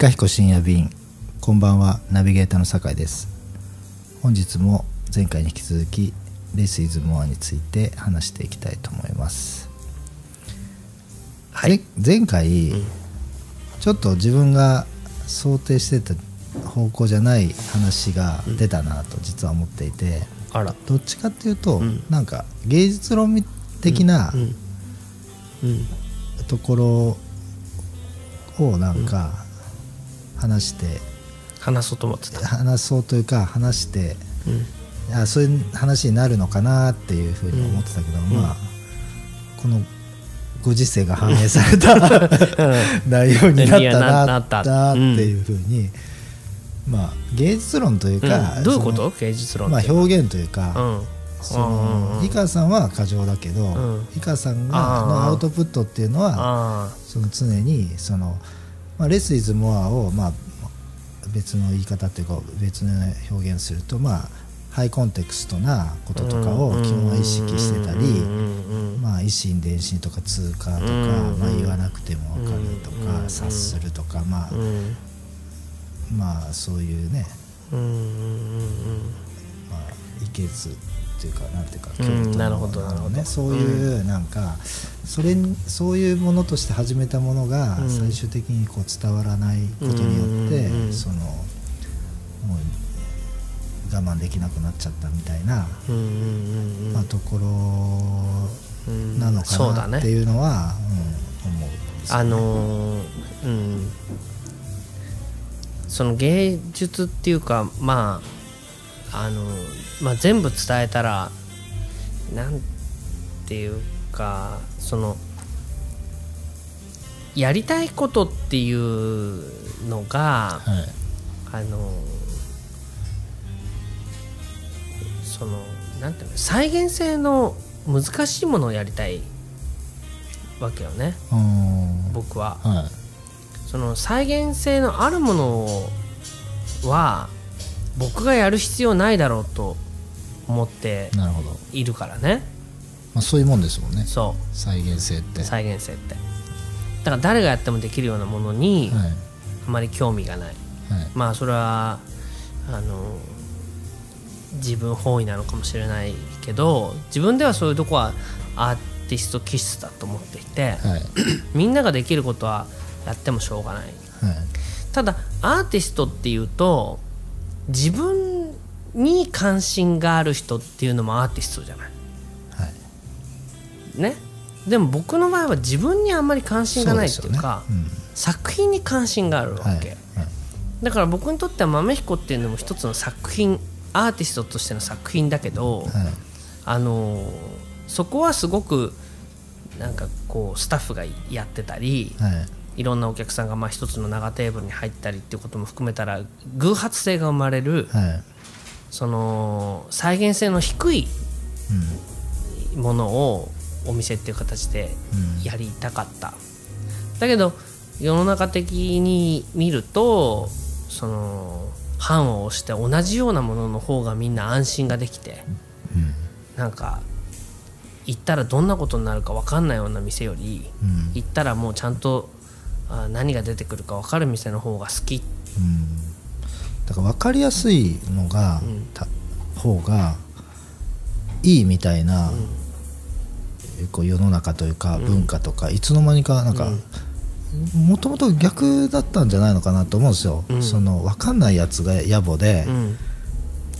かひこ深夜便。こんばんは。ナビゲーターの酒井です。本日も前回に引き続きレースイズモアについて話していきたいと思います。はい。ぜ前回、ちょっと自分が想定してた方向じゃない話が出たなと実は思っていて、あら。どっちかっていうと、うん。なんか芸術論的なうん。うん。ところをなんか話して、話そうと思ってた。話そうというか話して。うん。あそういう話になるのかなっていうふうに思ってたけど、まあこのご時世が反映された内容になったななっていうふうに、まあ芸術論というか、うん。どういうこそと？芸術のまあ表現というか、うん。その井川さんは過剰だけど、うん。井川さんがのアウトプットっていうのはあその常にその、まあ、レス・イズ・モアを、まあ、別の言い方っていうか別の表現すると、まあ、ハイコンテクストなこととかを基本は意識してたり、まあ、維心伝心とか通過とか、うんまあ、言わなくても分かるとか、うん察するとか、まあうんまあそういうね、まあ、いけずっていうかなんていうかうん京都なるほどのなるほど。ねそういうなんかそれにそういうものとして始めたものがうん。最終的にこう伝わらないことによってうんうんそのもう我慢できなくなっちゃったみたいな、うんうんうんうん。まあ、ところうんなのかなっていうのは、うん、思うんですよあのーうん。その芸術っていうかまああのまあ全部伝えたらなんていうかそのやりたいことっていうのがはい。あのそのなんていうの再現性の難しいものをやりたいわけよね。うん。僕は。はい。その再現性のあるものは僕がやる必要ないだろうと思ってなるほど、いるからね。まあ、そういうもんですもんね。そ再現性って。う再現性って。だから誰がやってもできるようなものにはい。あまり興味がない。はい。まあそれはあの自分本位なのかもしれないけど自分ではそういうとこはアーティスト気質だと思っていてはい。みんなができることはやってもしょうがない。はい。ただアーティストっていうと自分に関心がある人っていうのもアーティストじゃない？はい。ね？でも僕の場合は自分にあんまり関心がないっていうかそうですよね。作品に関心があるわけ、うんはい。はい。だから僕にとっては豆彦っていうのも一つの作品アーティストとしての作品だけど、はい。あのーそこはすごくなんかこうスタッフがやってたり、はいいろんなお客さんがまあ一つの長テーブルに入ったりっていうことも含めたら偶発性が生まれるはい。その再現性の低いうん。ものをお店っていう形でうん。やりたかった、だけど世の中的に見るとその判を押して同じようなものの方がみんな安心ができてうん。なんか行ったらどんなことになるか分かんないような店よりうん。行ったらもうちゃんとあ何が出てくるか分かる店の方が好き。うん。だから分かりやすいのが、うん。た方がいいみたいな、こう世の中というか文化とか、いつの間にかなんかもともと逆だったんじゃないのかなと思うんですよ、うん。その分かんないやつが野暮で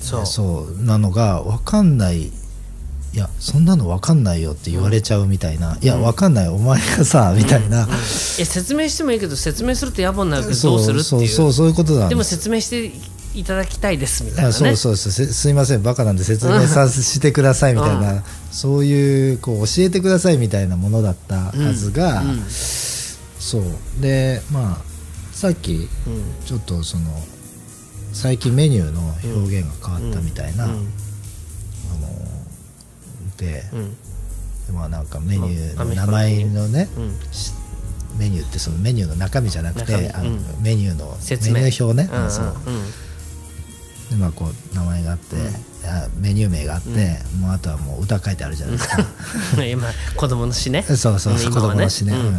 そう。なのが分かんないいやそんなの分かんないよって言われちゃうみたいな、いや分かんない。お前がさみたいな、え説明してもいいけど説明すると野暮になるけどそうどうするってそう。いうそうそういうことなんでもす説明していただきたいですみたいなね。あそうそうそうせすいません。バカなんで説明させてくださいみたいな、そういうこう教えてくださいみたいなものだったはずが、うん。そう。でまあさっきうん。ちょっとその最近メニューの表現が変わったみたいな、うん。まあなんかメニューまあの名前のね、うん。しメニューってそのメニューの中身じゃなくて、うん。メニューの説明。メニュー表ね、そう。でまあこう名前があって、あメニュー名があって、もうあとはもう歌書いてあるじゃないですか。うん。今子供の詩ね。そうそうそう、子ん今は供の詩ね、うん。うん。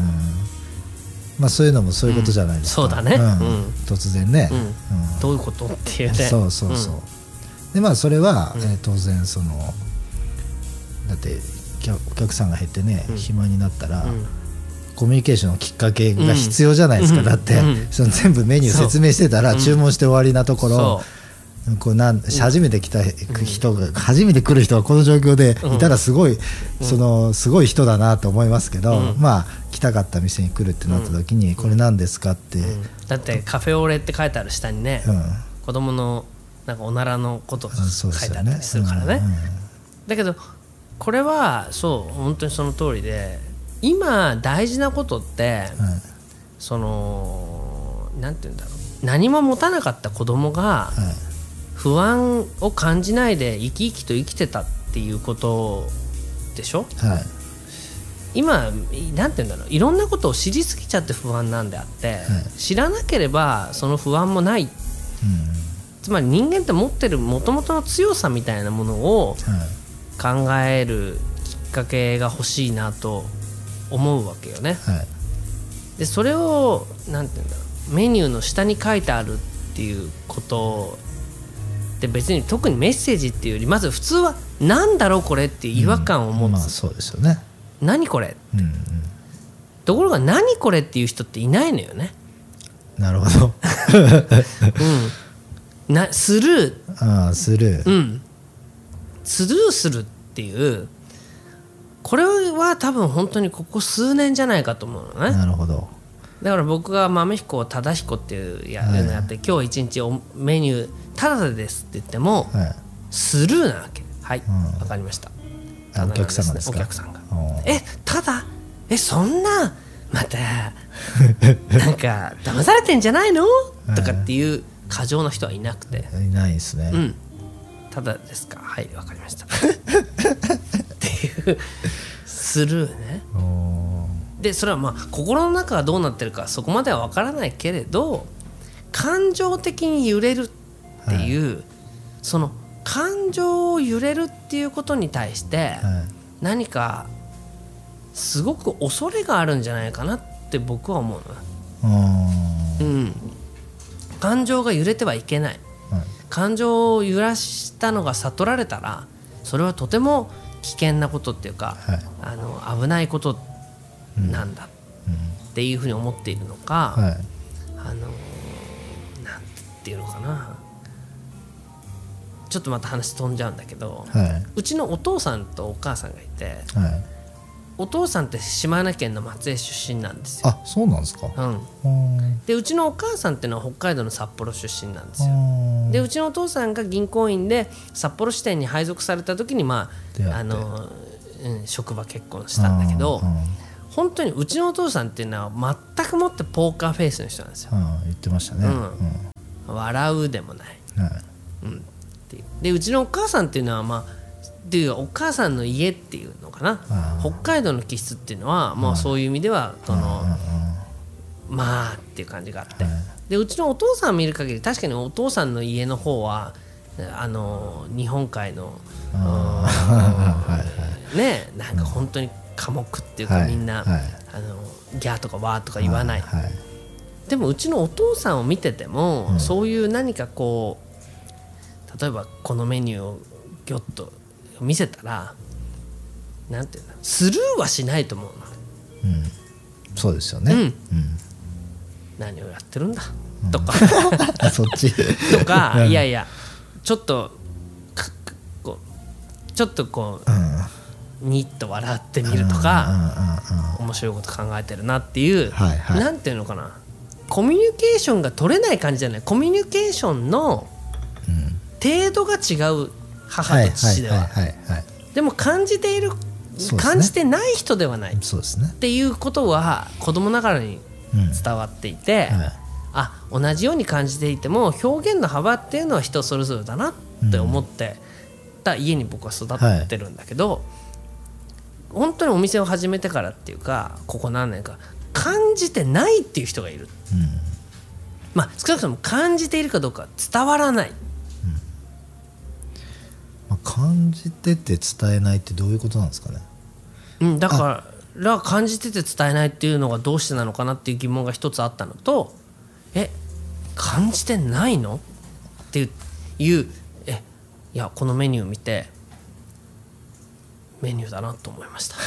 まあ、そういうのもそういうことじゃないですか、うん。そうだね。ん。うん。突然ね、うん。うん。どういうことっていうね。そうそうそう、ん。でまあそれは、うん。えー当然そのだって客お客さんが減ってね、うん。暇になったら、うん。コミュニケーションのきっかけが必要じゃないですか、うん。だって、うん。その全部メニュー説明してたら、注文して終わりなところそ、こうなん初めて来た人が、初めて来る人がこの状況でいたらすごい、そのすごい人だなと思いますけど、うん。まあ来たかった店に来るってなった時に、これ何ですかって、だってカフェオレって書いてある下にね、うん。子供のなんかおならのこと書いてあったりするからね。だけどこれはそう本当にその通りで今大事なことって、はい。そのなんて言うんだろう。何も持たなかった子供がはい。不安を感じないで生き生きと生きてたっていうことでしょ？はい。今なんて言うんだろう。いろんなことを知りすぎちゃって不安なんであって、知らなければその不安もない。うん。つまり人間って持ってるもともとの強さみたいなものをはい考えるきっかけが欲しいなと思うわけよね。はい。でそれをなんて言うんだろうメニューの下に書いてあるっていうことで別に特にメッセージっていうよりまず普通は何だろうこれっていう違和感を持つ、まあそうですよね。何これ？うんうん。ところが何これっていう人っていないのよね。なるほど。うん、なスルーああスルー、うん、スルーするっていうこれは多分本当にここ数年じゃないかと思うのね。なるほど。だから僕が豆彦忠彦っていうや,、はいのやって今日一日おメニュータダでですって言ってもはい。スルーなわけ。はいわ、うん。かりました。あお客様ですか？お客さんが。えただえそんなまた なんか騙されてんじゃないの？とかっていう過剰な人はいなくて。いないですね、うんただですか？はいわかりました。っていうスルー。ねでそれはまあ心の中がどうなってるかそこまでは分からないけれど感情的に揺れるっていう、その感情を揺れるっていうことに対してはい。何かすごく恐れがあるんじゃないかなって僕は思うの。うん、感情が揺れてはいけないはい感情を揺らしたのが悟られたらそれはとても危険なことっていうか、はい。あの危ないことなんだっていうふうに思っているのか、はい。あのーなんていうのかな。ちょっとまた話飛んじゃうんだけど、はい。うちのお父さんとお母さんがいてはいお父さんって島根県の松江出身なんですよ。あそうなんですか。うん、でうちのお母さんっていうのは北海道の札幌出身なんですよ。でうちのお父さんが銀行員で札幌支店に配属された時にまああの、うん、職場結婚したんだけど本当にうちのお父さんっていうのは全くもってポーカーフェイスの人なんですよ。うん言ってましたね、うん。うん。笑うでもない、はい。うん、っていう。でうちのお母さんっていうのはまあっていうかお母さんの家っていうのかな？北海道の気質っていうのはもうそういう意味ではそのまあっていう感じがあって、はい。でうちのお父さんを見る限り確かにお父さんの家の方はあの日本海のねなんか本当に寡黙っていうか、はい。みんな、はい。あのギャーとかワーとか言わない、でもうちのお父さんを見てても、うん。そういう何かこう例えばこのメニューをギョッと見せたらなんていうのスルーはしないと思うの。うん。そうですよね、うん。うん。何をやってるんだ、とか。あ そっち。とか、うん。いやいやちょっとこうちょっとこうん。うにっと笑ってみるとか、面白いこと考えてるなっていう、はいはい。なんていうのかな。コミュニケーションが取れない感じじゃない。コミュニケーションのうんうん。程度が違う母はいと父では,、はいはいはいでも感じている、ね。感じてない人ではない。っそうですね。ていうことは子供ながらにうん。伝わっていて、はい。あ同じように感じていても表現の幅っていうのは人それぞれだなって思ってた家に僕は育ってるんだけど、本当にお店を始めてからっていうかここ何年か感じてないっていう人がいる。うん。まあ少なくとも感じているかどうか伝わらないまあ、感じてて伝えないってどういうことなんですかね？うん、だからら感じてて伝えないっていうのがどうしてなのかなっていう疑問が一つあったのとえ感じてないの？っていうえいやこのメニュー見てメニューだなと思いました。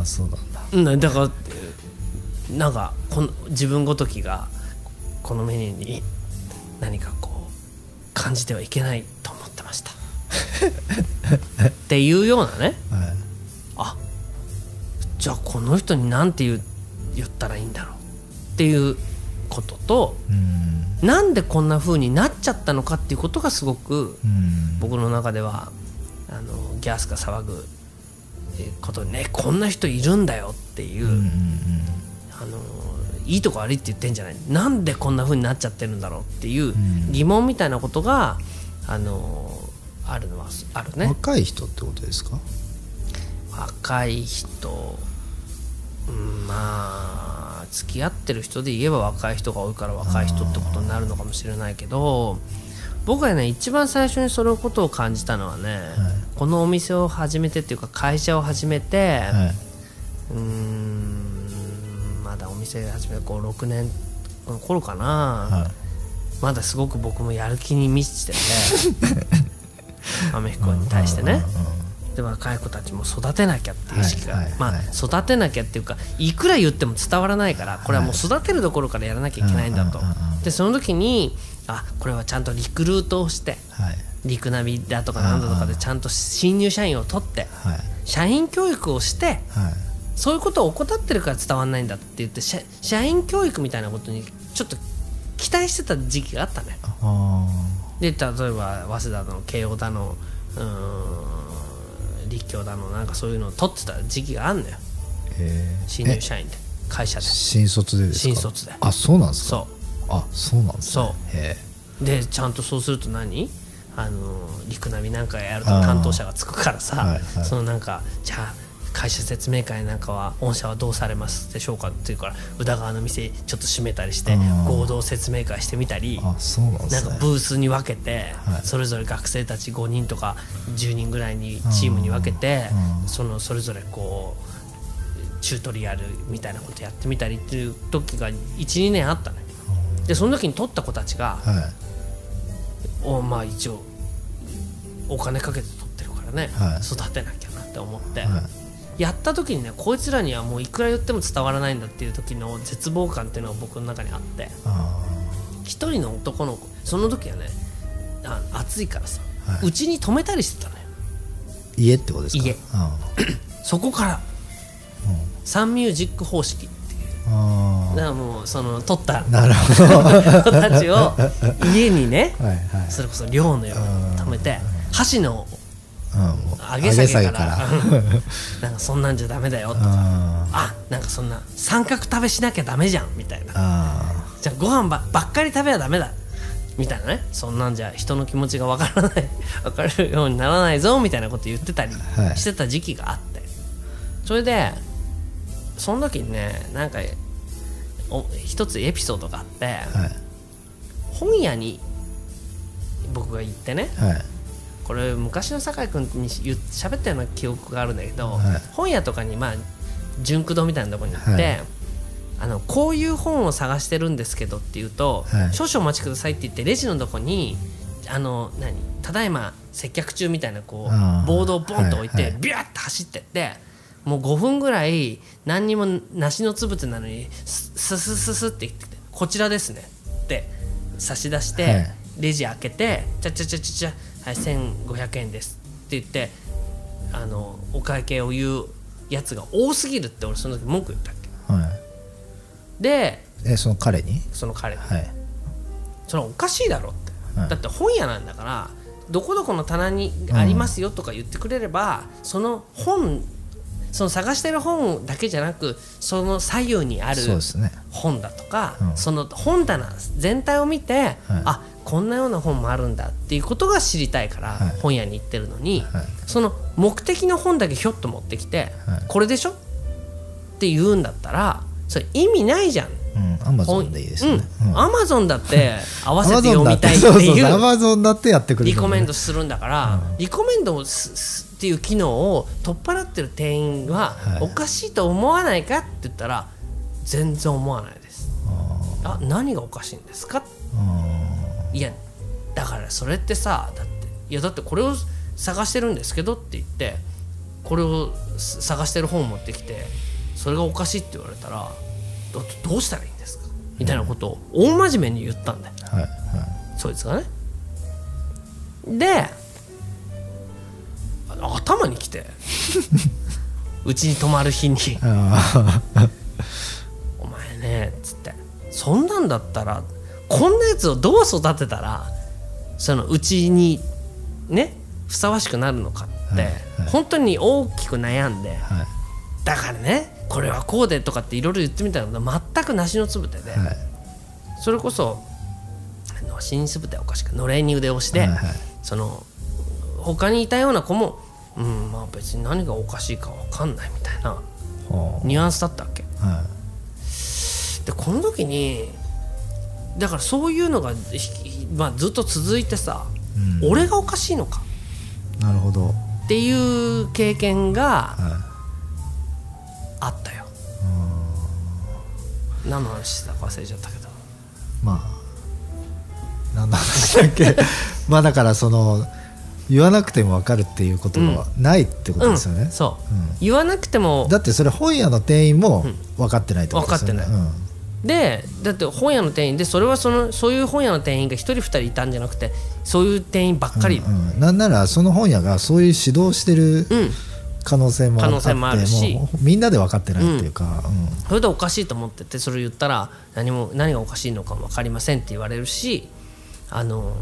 あそうなんだ。うんだからなんかこの自分ごときがこのメニューに何かこう感じてはいけないと思ってました。っていうようなね。はい。あじゃあこの人に何て言う言ったらいいんだろうっていうこととうん。なんでこんな風になっちゃったのかっていうことがすごくうん。僕の中ではあのギャースが騒ぐえーことにねこんな人いるんだよっていう、あのいいとこ悪いって言ってんじゃない？なんでこんな風になっちゃってるんだろうっていうん。疑問みたいなことがあのあるのはあるうんね。若い人ってことですか？若い人。うんまあ付き合ってる人で言えば若い人が多いから若い人ってことになるのかもしれないけど僕はね一番最初にそのことを感じたのはね、このお店を始めてっていうか会社を始めて、はい。うーんまだお店始めて56年の頃かな、はい。まだすごく僕もやる気に満ちてて アメフコに対してね、で若い子たちも育てなきゃっていう意識が、まあはい育てなきゃっていうかいくら言っても伝わらないからこれはもう育てるところからやらなきゃいけないんだと、でその時にあこれはちゃんとリクルートをしてはい。リクナビだとかなんだとかでちゃんと新入社員を取ってはい。社員教育をしてはいそういうことを怠ってるから伝わらないんだって言って社社員教育みたいなことにちょっと期待してた時期があったねあで例えば早稲田の慶応だのうーん立教だのなんかそういうのを取ってた時期があるのよ。新入社員で会社で。新卒でですか？新卒で。あそうなんですか？そあそうなんですね。そう。でちゃんとそうすると何？あの陸ナビなんかやると担当者がつくからさ、はいはい。そのなんかじゃあ会社説明会なんかは御社はどうされますでしょうかっていうから宇田川の店ちょっと閉めたりしてうん。合同説明会してみたりなんかブースに分けて、はい。それぞれ学生たち5人とか10人ぐらいにチームに分けて、うん。そのそれぞれこうチュートリアルみたいなことやってみたりっていう時が12年あったのよ。でその時に取った子たちが、はい。おまあ一応お金かけて取ってるからね、はい。育てなきゃなって思って、はいやった時にねこいつらにはもういくら言っても伝わらないんだっていう時の絶望感っていうのが僕の中にあって。あ一人の男の子その時はねあ暑いからさはい。うち、に泊めたりしてたのよ。ー家ってことですか？家。あ そこから。サンミュージック方式っていう。あだからもうその取った。なるほど。は 子たちを家にね いはい。それこそ寮のように止めて箸の上げ下げから。ら。なんかそんなんじゃダメだよとか。ああなんかそんな三角食べしなきゃダメじゃんみたいな。あじゃあご飯ばばっかり食べはダメだ。みたいなね。そんなんじゃ人の気持ちが分からない。分かるようにならないぞみたいなこと言ってたりはい。してた時期があって、それでその時にねなんかお一つエピソードがあって、はい。本屋に僕が行ってね。はいこれ昔の酒井君に言う喋ったような記憶があるんだけど、はい。本屋とかにまあ純駆堂みたいなところに行って、はい。あのこういう本を探してるんですけどって言うと、はい。少々お待ちくださいって言ってレジのとこにあの何ただいま接客中みたいなこうボードをボンと置いて、はいはい。ビューッと走ってってもう5分ぐらい何にも梨のつぶてなのにスススススって言ってきて「こちらですね」って差し出して、はい。レジ開けて「ちゃちゃちゃちゃちゃはい1500円です」って言ってあのお会計を言うやつが多すぎるって俺その時文句言ったっけ。はい。でえその彼に？その彼に。はい。それはおかしいだろって、はい。だって本屋なんだからどこどこの棚にありますよとか言ってくれれば、その本その探してる本だけじゃなくその左右にある本だとか、うん。その本棚全体を見て、あこんなような本もあるんだっていうことが知りたいから、はい。本屋に行ってるのに、はい。その目的の本だけひょっと持ってきて、はい。これでしょって言うんだったらそれ意味ないじゃん。うんアマゾンでいいですね。うん、アマゾンだって 合わせて読みたいっていうアマゾンだってやってくれるリコメンドすするんだから、リコメンドをすすっていう機能を取っ払ってる店員ははい。おかしいと思わないかって言ったら全然思わないです。あ何がおかしいんですか？あいやだからそれってさだっていやだってこれを探してるんですけどって言ってこれをす探してる本を持ってきてそれがおかしいって言われたらどうしたらいいんですか？みたいなことを大真面目に言ったんだよ。はいはい。そいつがね。であ頭にきて うちに泊まる日に。あ「お前ね」っつって「そんなんだったらこんなやつをどう育てたらそのうちにねふさわしくなるのかって、はいはい。本当に大きく悩んであはい。だからねこれはこうでとかっていろいろ言ってみたら全く梨のつぶてで、はい。それこそあの新つぶてはおかしくのれんに腕押しで、はいはい。その他にいたような子も、うん、まあ別に何がおかしいか分かんないみたいなほニュアンスだったわけ。でこの時にだからそういうのが、ひまあ、ずっと続いてさ、い、うん、俺がおかしいのか？なるほど。っていう経験がはあったよ。何の話したか忘れちゃったけど。いまあ何の話だっけ？まあだからその言わなくても分かるっていうことがないってことですよね、そう、うん。言わなくてもだってそれ本屋の店員も分かってないってことですよね、分かでだって本屋の店員でそれはそのそういう本屋の店員が1人2人いたんじゃなくてそういう店員ばっかり、うんうん。なんならその本屋がそういう指導してるうん。可能性もあ可能性もあるし。もうみんなで分かってないっていうか、それでおかしいと思っててそれを言ったら何も何がおかしいのか分かりませんって言われるしあの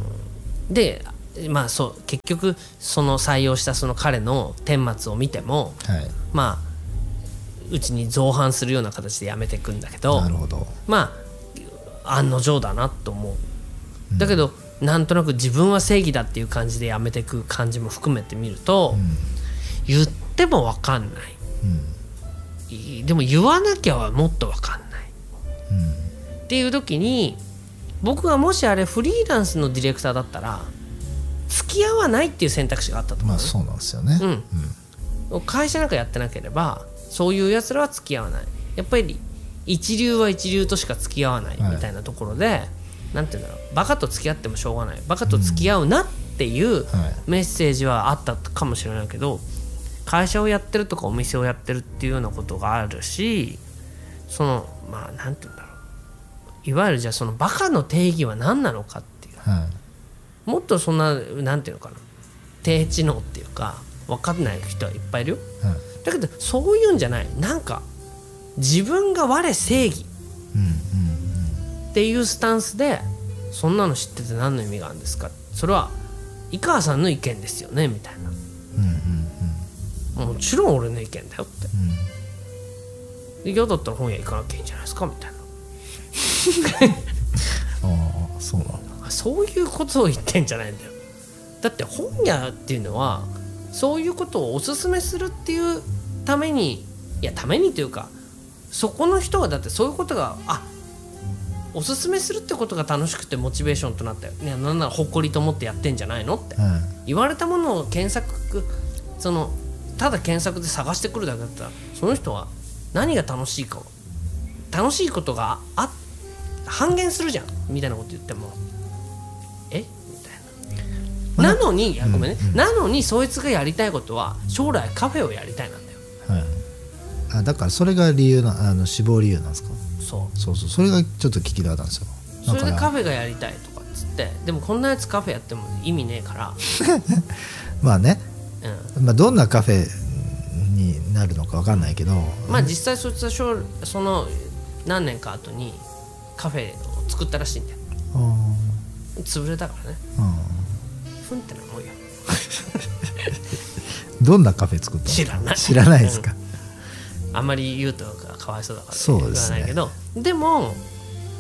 でまあそう結局その採用したその彼の顛末を見てもうんはい、まあうちに造反するような形でやめていくんだけどなるほど。まあ案の定だなと思う。だけど、なんとなく自分は正義だっていう感じでやめていく感じも含めてみると、言っても分かんない。いでも言わなきゃもっと分かんない。っていう時に僕がもしあれフリーランスのディレクターだったら付き合わないっていう選択肢があったと思う。ね、まあそうなんですよね、うん、会社なんかやってなければそういうやつらは付き合わない。やっぱり一流は一流としか付き合わないはい。みたいなところで、なんて言うんだろう。バカと付き合ってもしょうがない。バカと付き合うなっていうはい。メッセージはあったかもしれないけど会社をやってるとかお店をやってるっていうようなことがあるしそのまあなんて言うんだろう。いわゆるじゃあそのバカの定義は何なのかっていう。はい。もっとそんななんていうのかな。低知能っていうか分かんない人はいっぱいいるよ。はいだけどそういうんじゃない。なんか自分が我正義。っていうスタンスでそんなの知ってて何の意味があるんですか。それは井川さんの意見ですよねみたいな。うんうんもちろん俺の意見だよって。うんで嫌だったら本屋行かなきゃいいんじゃないですかみたいな。ああそうなんだ。あそういうことを言ってんじゃないんだよ。だって本屋っていうのはそういうことをおすすめするっていうためにいやためにというかそこの人がだってそういうことがあおすすめするってことが楽しくてモチベーションとなったよ、ね、なんなら誇りと思ってやってんじゃないのって。はい言われたものを検索そのただ検索で探してくるだけだったらその人は何が楽しいかを楽しいことがあ半減するじゃんみたいなこと言っても。え？みたいな。なのにいやごめんね、なのにそいつがやりたいことは将来カフェをやりたいなはい。あだからそれが理由なあの死亡理由なんですか？そう。そうそう。それがちょっと聞きたかったんですよ。それでカフェがやりたいとかっつって。でもこんなやつカフェやっても意味ねえから、まあね、うん、まあ、どんなカフェになるのかわかんないけど。まあ実際そいつは将その何年か後にカフェを作ったらしいんだよ。うん潰れたからね。うん。ふんってなもんよ どんなカフェ作ったの？知らない。知らないですか、あんまり言うとかかわいそうだから言わないけど。でも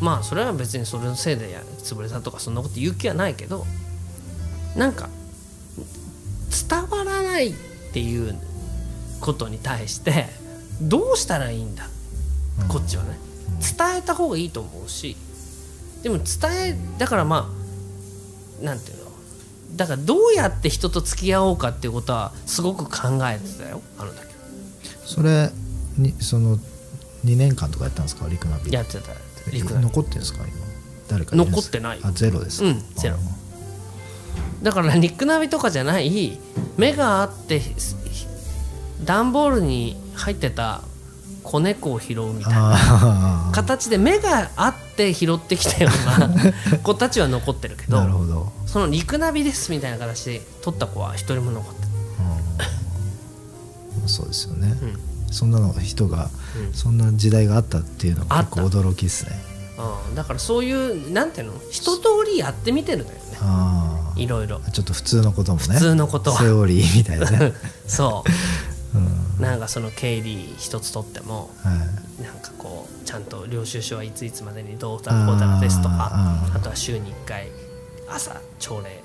まあそれは別にそれのせいでや潰れたとかそんなこと言う気はないけどなんか伝わらないっていうことに対してどうしたらいいんだ？こっちはね。伝えた方がいいと思うし。でも伝えだからまあなんていうの？だからどうやって人と付き合おうかっていうことはすごく考えてたよあの時。それにその2年間とかやったんですか？陸ナビ。やってた。陸ナビ。残ってるんですか？今。誰か残ってない。あゼロですか？うんゼロ。だからニックナビとかじゃない目があって段ボールに入ってた子猫を拾うみたいな。形で目があって拾ってきたような 子たちは残ってるけどなるほど。その陸ナビですみたいな形で撮った子は一人も残ってうん。そうですよね、る、うん。そんなの人が、うん。そんな時代があったっていうのが結構驚きですね。うん、だからそういうなんていうの？一通りやってみてるんだよね。あいろいろ。あちょっと普通のこともね。普通のことは。セオリーみたいなね、そううん。なんかその経理一つとってもはい、なんかこうちゃんと領収書はいついつまでにどうだこうだらですとかあとは週に1回朝朝礼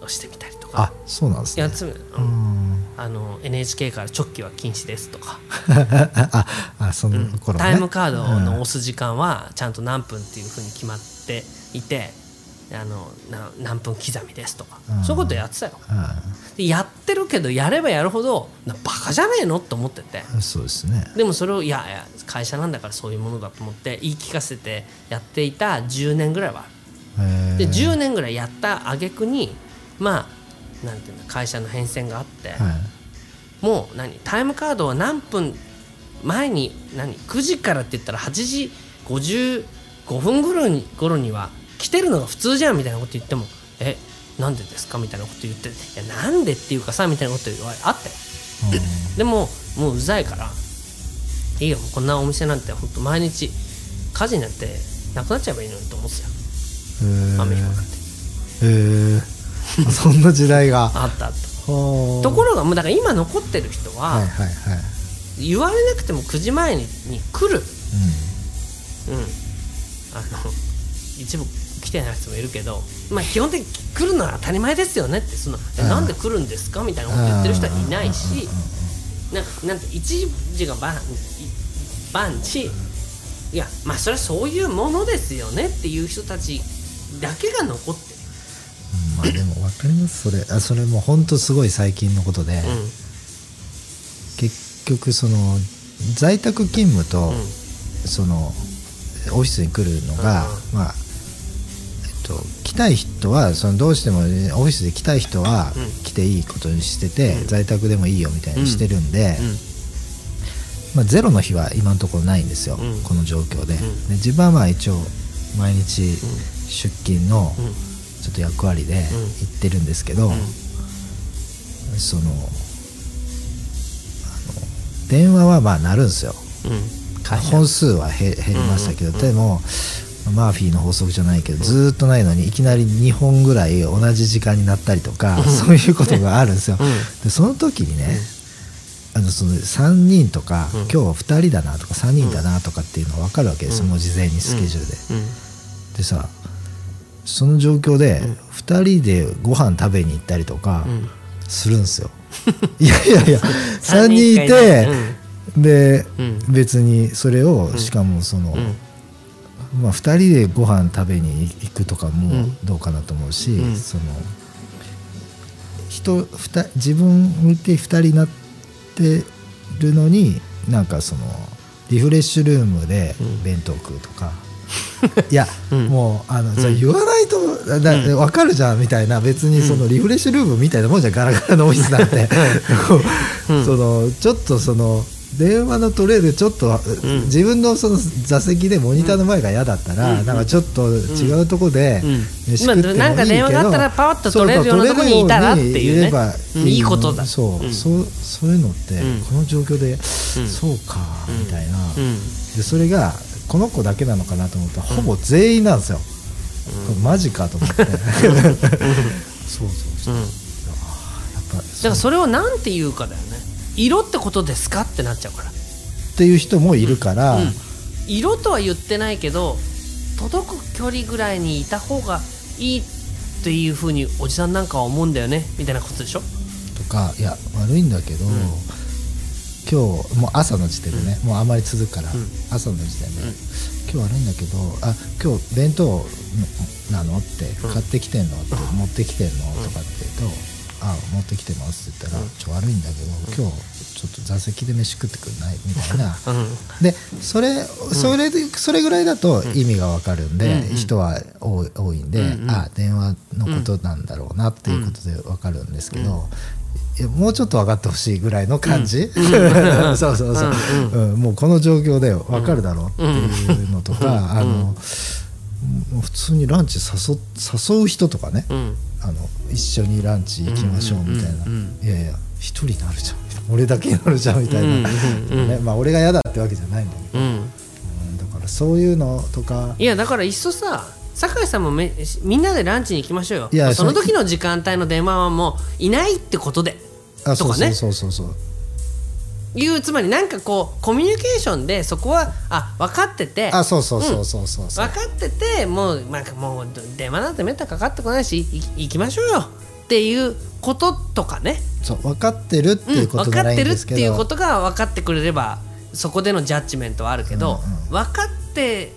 をしてみたりとあかそうなんですね。やつ、ううん。ん。あの NHK から直帰は禁止ですとか、ああその頃ね、タイムカードのうん。押す時間はちゃんと何分っていうふうに決まっていてあのな何分刻みですとか、うん。そういうことやってたよ。はでやってるけどやればやるほどなバカじゃねえのって思ってて。いそうですね。でもそれをいやいや会社なんだからそういうものだと思って言い聞かせてやっていた10年ぐらいはで10年ぐらいやった挙句にまあなんていうの会社の変遷があって、はい。もう何タイムカードは何分前に何9時からって言ったら8時55分頃に頃には来てるのが普通じゃんみたいなこと言ってもえなんでですかみたいなこと言っていやなんでっていうかさみたいなこと言われあって。でももううざいからいいよこんなお店なんて本当毎日火事になってなくなっちゃえばいいのにと思ってたよ。うん雨降って。へえ そんな時代が。あったあった。とところがもうだから今残ってる人は、はいはいはい。言われなくても9時前にに来る。ううん、あの一部来てない人もいるけど、まあ、基本的に来るのは当たり前ですよねってそのえうん。なんで来るんですかみたいなこと言ってる人はいないしなんかなんて一時が万万事いやまあそれはそういうものですよねっていう人たちだけが残ってる。んまあでも分かりますそれ。あそれも本当すごい最近のことで、うん。結局その在宅勤務と、うん。そのオフィスに来るのが、うまあと来たい人はそのどうしてもねオフィスで来たい人はうん。来ていいことにしてて、うん。在宅でもいいよみたいにしてるんで、うん。まあ、ゼロの日は今のところないんですよ、うん。この状況で,、ん。で自分はまあ一応毎日出勤のうん。ちょっと役割で行ってるんですけど、そのあの電話はまあ鳴るんですよ。うん。本数は減減りましたけど、でもマーフィーの法則じゃないけど、ずーっとないのにいきなり2本ぐらい同じ時間になったりとか、そういうことがあるんですよ、うん。でその時にね、あのその3人とか、うん。今日は2人だなとか3人だなとかっていうのが分かるわけですよ、うん。もう事前にスケジュールで、うん。でさその状況でうん。2人でご飯食べに行ったりとかうん。するんですよ、いやいやいや3三人い人て、で、うん。別にそれをしかもその、うんまあ、2人でご飯食べに行くとかもうん。どうかなと思うし、うん。その人自分見て2人になってるのになんかそのリフレッシュルームでうん。弁当食うとか、いや、うん。もうあの、ん。じゃあ言わないとだだ分かるじゃんみたいな別にそのリフレッシュルームみたいなもんじゃん。ガラガラのオフィスなんて、うん。そのちょっとその電話の取れるちょっと、ん。自分のその座席でモニターの前が嫌だったら、うん。なんかちょっと違うとこでうん。飯食ってもいいけど、まあなんか電話があったらパワッと取れるようなとこにいたらっていうね。いいいことだ。そう、うん。そうそういうのって、うん。この状況で、ん。そうか、みたいな、うん。でそれがこの子だけなのかなと思ったら、ほぼ全員なんですよ、マジかと思って、そうそうそう、だからそれをなんて言うかだよね。色ことですか？ってなっちゃうから、っていう人もいるから、うん。色とは言ってないけど届く距離ぐらいにいた方がいいっていうふうにおじさんなんかは思うんだよね。みたいなことでしょ？とかいや悪いんだけど、今日もう朝の時点でね、もうあまり続くから、うん。朝の時点で、今日悪いんだけどあ今日弁当なの？って買ってきてんの？って持ってきてんの？とかって言うとあ持ってきてますって言ったら、ちょ悪いんだけど今日ちょっと座席で飯食ってくんない？みたいな、でそれそれでそれぐらいだと意味がわかるんで、人は多いんで、あ電話のことなんだろうなっていうことでわかるんですけど、もうちょっと分かってほしいぐらいの感じ、そうそうそう、うんもうこの状況で分かるだろうっていうのとか、あの普通にランチ誘誘う人とかね、あの一緒にランチ行きましょうみたいな、いやいや一人になるじゃん。俺だけになるじゃんみたいな、ねまあ、俺が嫌だってわけじゃないんだけど、うん。だからそういうのとか。いやだからいっそさ酒井さんもめみんなでランチに行きましょうよ。いやその時の時間帯の電話はもういないってことで。あとかね。そうそうそうそういうつまりなんかこうコミュニケーションでそこはあ分かっててあそうそうそうそうそう、うん、分かっててもう,、まあ、もう電話なんてめったかかってこないし行きましょうよ。っていうこととかね。そう分かってるっていうことならいいんですけど、うん、分かってるっていうことが分かってくれればそこでのジャッジメントはあるけど、うんうん、分かって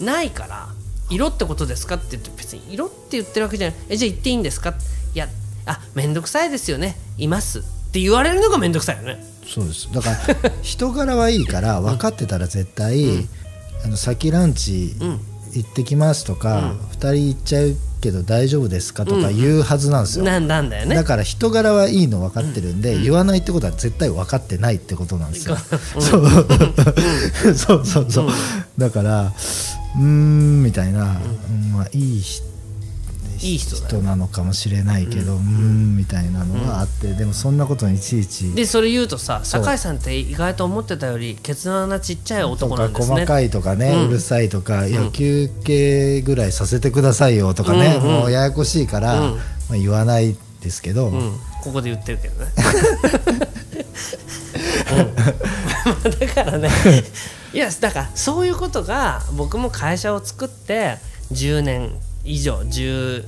ないから色ってことですかって言って別に色って言ってるわけじゃない。えじゃあ言っていいんですか？いやあ面倒くさいですよね。います。って言われるのが面倒くさいよねそうです。だから人柄はいいから分かってたら絶対、うん、あの先ランチ行ってきますとか、うん、2人行っちゃうけど大丈夫ですかとか言うはずなんですよ、うん、なんだよね。だから人柄はいいの分かってるんで、言わないってことは絶対分かってないってことなんですよ、そう。そうそうそう、だからうんみたいな、まあいい人いい人なのかもしれないけどうん。みたいなのがあって、でもそんなことにいちいち。でそれ言うとさ酒井さんって意外と思ってたよりケツ穴ちっちゃい男なんですね。細かいとかね、うるさいとか、いや休憩ぐらいさせてくださいよとかね、もうややこしいから、まあ、言わないですけど、ここで言ってるけどね。だからねいやだからそういうことが僕も会社を作って10年以上10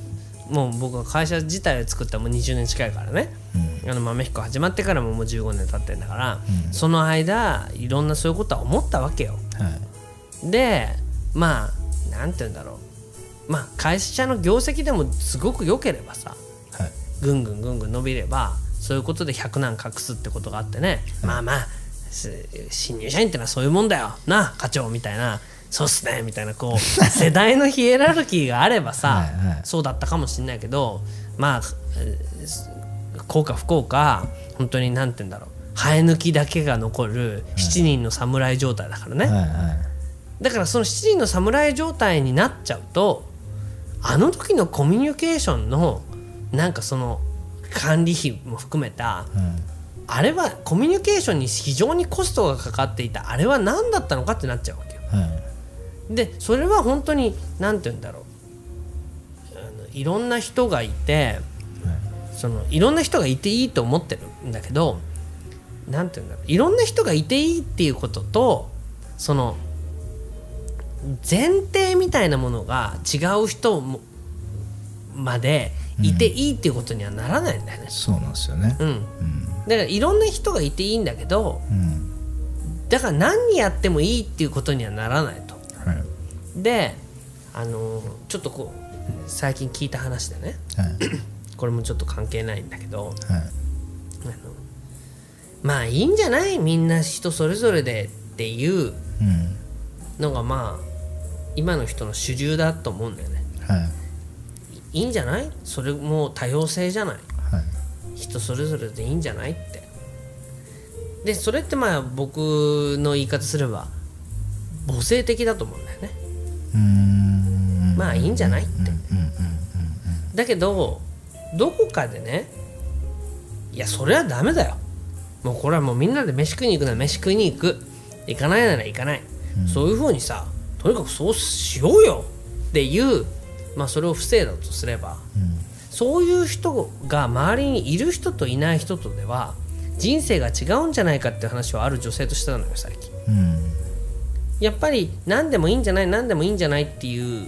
もう僕は会社自体を作ったらもう20年近いからね、うん、あの豆彦始まってからももう15年経ってんだから、うん、その間いろんなそういうことは思ったわけよ。はい、でまあなんて言うんだろう。まあ会社の業績でもすごく良ければさ、はい、ぐんぐんぐんぐん伸びればそういうことで100難隠すってことがあってね、はい、まあまあ新入社員ってのはそういうもんだよ。な課長みたいなそうっすねみたいなこう 世代のヒエラルキーがあればさはい、そうだったかもしれないけどまあ幸か不幸か本当に何て言うんだろう。生え抜きだけが残る7人の侍状態だからね、はいはい、だからその7人の侍状態になっちゃうとあの時のコミュニケーションのなんかその管理費も含めた、うん、あれはコミュニケーションに非常にコストがかかっていた。あれは何だったのかってなっちゃうわけよ。はいでそれは本当に何て言うんだろう。あのいろんな人がいて、そのいろんな人がいていいと思ってるんだけど何て言うんだろう。いろんな人がいていいっていうこととその前提みたいなものが違う人もまでいていいっていうことにはならないんだよね。うん、そうなんですよね、うん、うん、だからいろんな人がいていいんだけど、うん、だから何やってもいいっていうことにはならない、であのちょっとこう最近聞いた話でね、はい、これもちょっと関係ないんだけど、はい、あのまあいいんじゃない？みんな人それぞれでっていうのがまあ今の人の主流だと思うんだよね。はい、いいんじゃない？それも多様性じゃない、はい、人それぞれでいいんじゃない？って。でそれってまあ僕の言い方すれば母性的だと思うんだよね。まあいいんじゃないって。だけどどこかでねいやそれはダメだよ。もうこれはもうみんなで飯食いに行くなら飯食いに行く。行かないなら行かない、うん、そういうふうにさとにかくそうしようよ。っていうまあそれを不正だとすれば、うん、そういう人が周りにいる人といない人とでは人生が違うんじゃないかっていう話はある女性としてたのよ最近、うんやっぱり何でもいいんじゃない何でもいいんじゃないっていう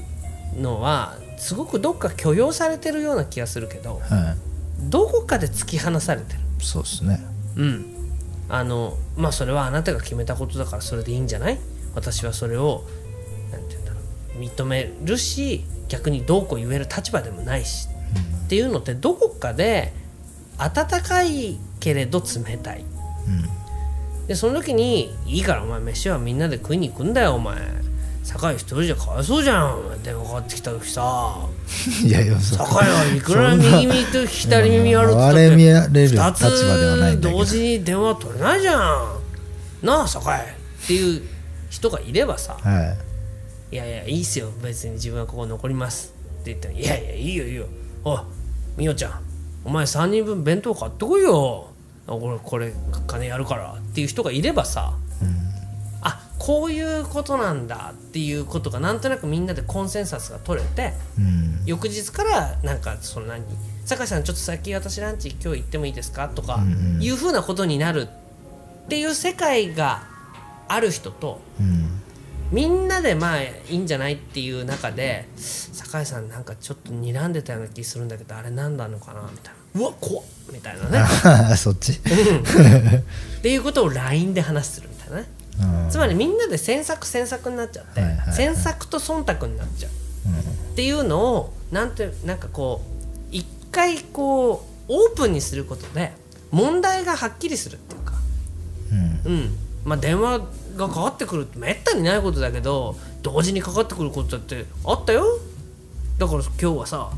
のはすごくどっか許容されてるような気がするけど、はい、どこかで突き放されてるそうですね。うん。あのまあそれはあなたが決めたことだからそれでいいんじゃない？私はそれをなんて言うんだろう認めるし逆にどうこう言える立場でもないし、っていうのってどこかで温かいけれど冷たい。うんでその時に「いいからお前飯はみんなで食いに行くんだよお前。酒井一人じゃかわいそうじゃん。電話かかってきた時さ。いやいやそ酒井はいくら右耳と左耳あるって言ったあれ見られる二立場ではないんだけど。つ同時に電話取れないじゃん。なあ酒井っていう人がいればさはい。いやいやいいっすよ別に自分はここ残りますって言ってもいやいやいいよいいよ。おいみおちゃんお前3人分弁当買ってこいよ俺これ金やるからっていう人がいればさ、あこういうことなんだっていうことがなんとなくみんなでコンセンサスが取れてうん。翌日からなんかその何酒井さんちょっと先私ランチ今日行ってもいいですか？とかうんうん。いうふうなことになるっていう世界がある人とうんみんなでまあいいんじゃないっていう中で酒井さんなんかちょっと睨んでたような気するんだけどあれ何なのかなみたいな。うわ怖っみたいなね。そっち。っていうことを LINE で話するみたいなね。うん。つまりみんなで詮索詮索になっちゃってはいはいはい。詮索と忖度になっちゃう。っていうのをなんてなんかこう一回こうオープンにすることで問題がはっきりするっていうか。うん。うん。まあ電話がかかってくるってめったにないことだけど同時にかかってくることだってあったよ。だから今日はさ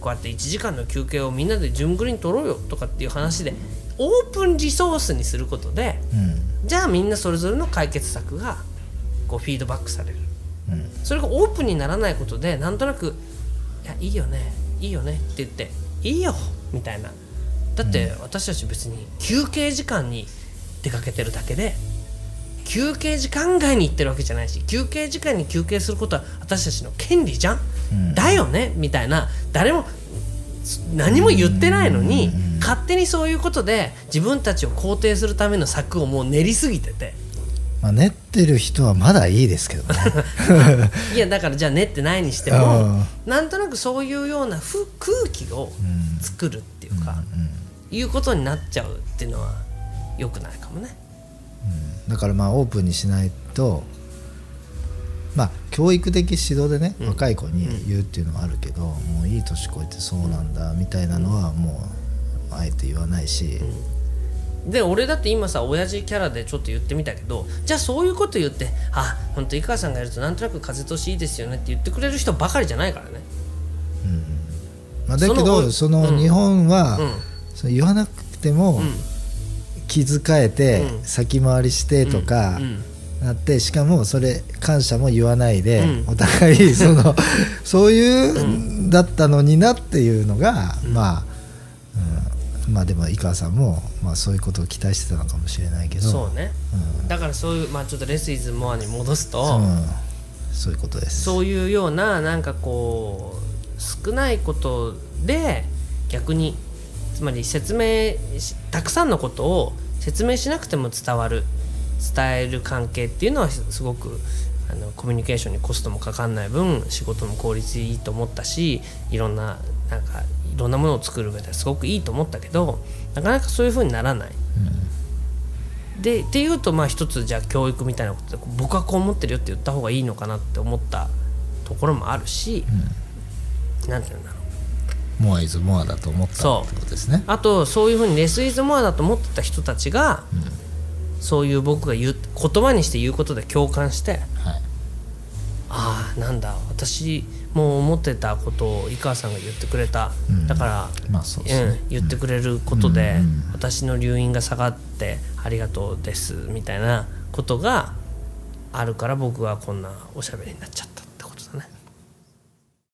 こうやって1時間の休憩をみんなで順繰りに取ろうよとかっていう話でオープンリソースにすることでうん。じゃあみんなそれぞれの解決策がこうフィードバックされる。うん。それがオープンにならないことでなんとなく「いやいいよねいいよね」って言って「いいよ」みたいな。だって私たち別に休憩時間に出かけてるだけで休憩時間外に行ってるわけじゃないし休憩時間に休憩することは私たちの権利じゃん、うん。だよねみたいな。誰も何も言ってないのにうん。勝手にそういうことで自分たちを肯定するための策をもう練りすぎてて。まあ練ってる人はまだいいですけどね。いやだからじゃあ練ってないにしてうもん。なんとなくそういうようなふ空気をうん。作るっていうか、うん。いうことになっちゃうっていうのは良くないかもね。だからまあオープンにしないとまあ教育的指導でね、うん。若い子に言うっていうのはあるけど、もういい年越えてそうなんだみたいなのはもうあえて言わないし、で俺だって今さ親父キャラでちょっと言ってみたけどじゃあそういうこと言って「あ本当井川さんがいるとなんとなく風通しいいですよね」って言ってくれる人ばかりじゃないからね。まあ、だけそのどそのうん日本は、うん。そう言わなくてもうん気遣えてうん。先回りしてとかうん。なってしかもそれ感謝も言わないで、うん。お互いその そういうだったのになっていうのが、まあ、うん。まあでも井川さんも、まあ、そういうことを期待してたのかもしれないけどそうね。うん。だからそういう、まあ、ちょっとレス・イズ・モアに戻すと、うん。そういうことです。そういうようななんかこう少ないことで逆につまり説明したくさんのことを説明しなくても伝わる伝える関係っていうのはすごくあのコミュニケーションにコストもかかんない分仕事も効率いいと思ったしいろんななんかいろんなものを作る上ですごくいいと思ったけどなかなかそういうふうにならない。でっていうとまあ一つじゃあ教育みたいなことで僕はこう思ってるよって言った方がいいのかなって思ったところもあるし、なんていうんだろうモアイズモアだと思ったってことですね。あとそういうふうにレス・イズ・モアだと思ってた人たちが、そういう僕が言う言葉にして言うことで共感してはい。ああなんだ私も思ってたことを井川さんが言ってくれた、うん。だから、まあそうですね。ん、言ってくれることで、うんうん。私の留飲が下がってありがとうですみたいなことがあるから僕はこんなおしゃべりになっちゃった